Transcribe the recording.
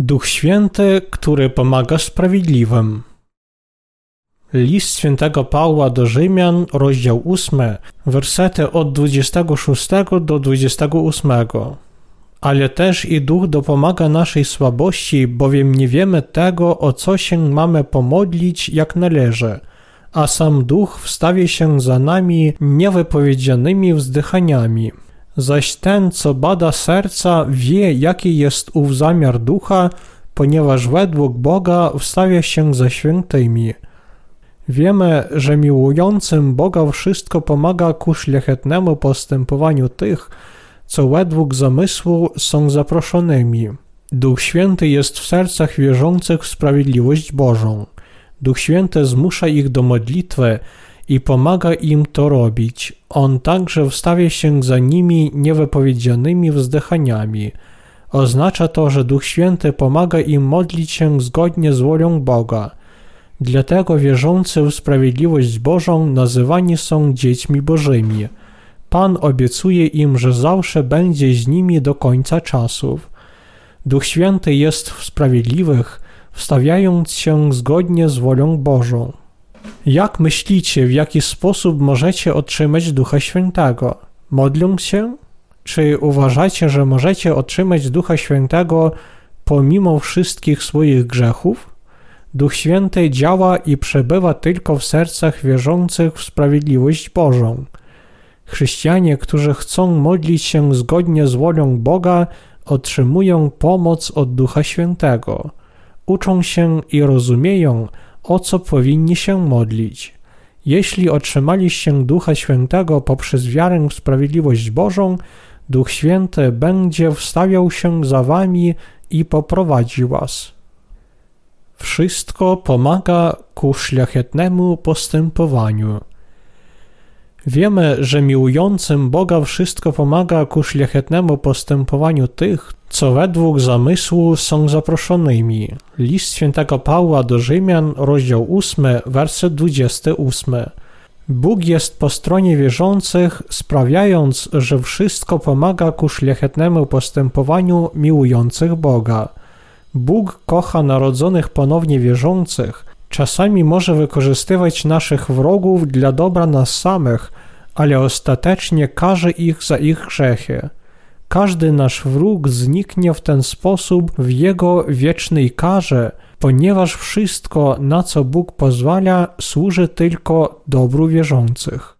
Duch Święty, który pomaga sprawiedliwym. List świętego Pawła do Rzymian, rozdział 8, wersety od 26 do 28. Ale też i Duch dopomaga naszej słabości, bowiem nie wiemy tego, o co się mamy pomodlić, jak należy, a sam Duch wstawia się za nami niewypowiedzianymi wzdychaniami. Zaś ten, co bada serca, wie, jaki jest ów zamiar ducha, ponieważ według Boga wstawia się za świętymi. Wiemy, że miłującym Boga wszystko pomaga ku szlachetnemu postępowaniu tych, co według zamysłu są zaproszonymi. Duch Święty jest w sercach wierzących w sprawiedliwość Bożą. Duch Święty zmusza ich do modlitwy, i pomaga im to robić. On także wstawia się za nimi niewypowiedzianymi wzdychaniami. Oznacza to, że Duch Święty pomaga im modlić się zgodnie z wolą Boga. Dlatego wierzący w sprawiedliwość Bożą nazywani są dziećmi Bożymi. Pan obiecuje im, że zawsze będzie z nimi do końca czasów. Duch Święty jest w sprawiedliwych, wstawiając się zgodnie z wolą Bożą. Jak myślicie, w jaki sposób możecie otrzymać Ducha Świętego? Modląc się? Czy uważacie, że możecie otrzymać Ducha Świętego pomimo wszystkich swoich grzechów? Duch Święty działa i przebywa tylko w sercach wierzących w sprawiedliwość Bożą. Chrześcijanie, którzy chcą modlić się zgodnie z wolą Boga, otrzymują pomoc od Ducha Świętego. Uczą się i rozumieją, o co powinni się modlić. Jeśli otrzymaliście Ducha Świętego poprzez wiarę w sprawiedliwość Bożą, Duch Święty będzie wstawiał się za wami i poprowadzi was. Wszystko pomaga ku szlachetnemu postępowaniu. Wiemy, że miłującym Boga wszystko pomaga ku szlachetnemu postępowaniu tych, co według zamysłu są zaproszonymi. List świętego Pawła do Rzymian, rozdział 8, werset 28. Bóg jest po stronie wierzących, sprawiając, że wszystko pomaga ku szlachetnemu postępowaniu miłujących Boga. Bóg kocha narodzonych ponownie wierzących, czasami może wykorzystywać naszych wrogów dla dobra nas samych, ale ostatecznie karze ich za ich grzechy. Każdy nasz wróg zniknie w ten sposób w jego wiecznej karze, ponieważ wszystko, na co Bóg pozwala, służy tylko dobru wierzących.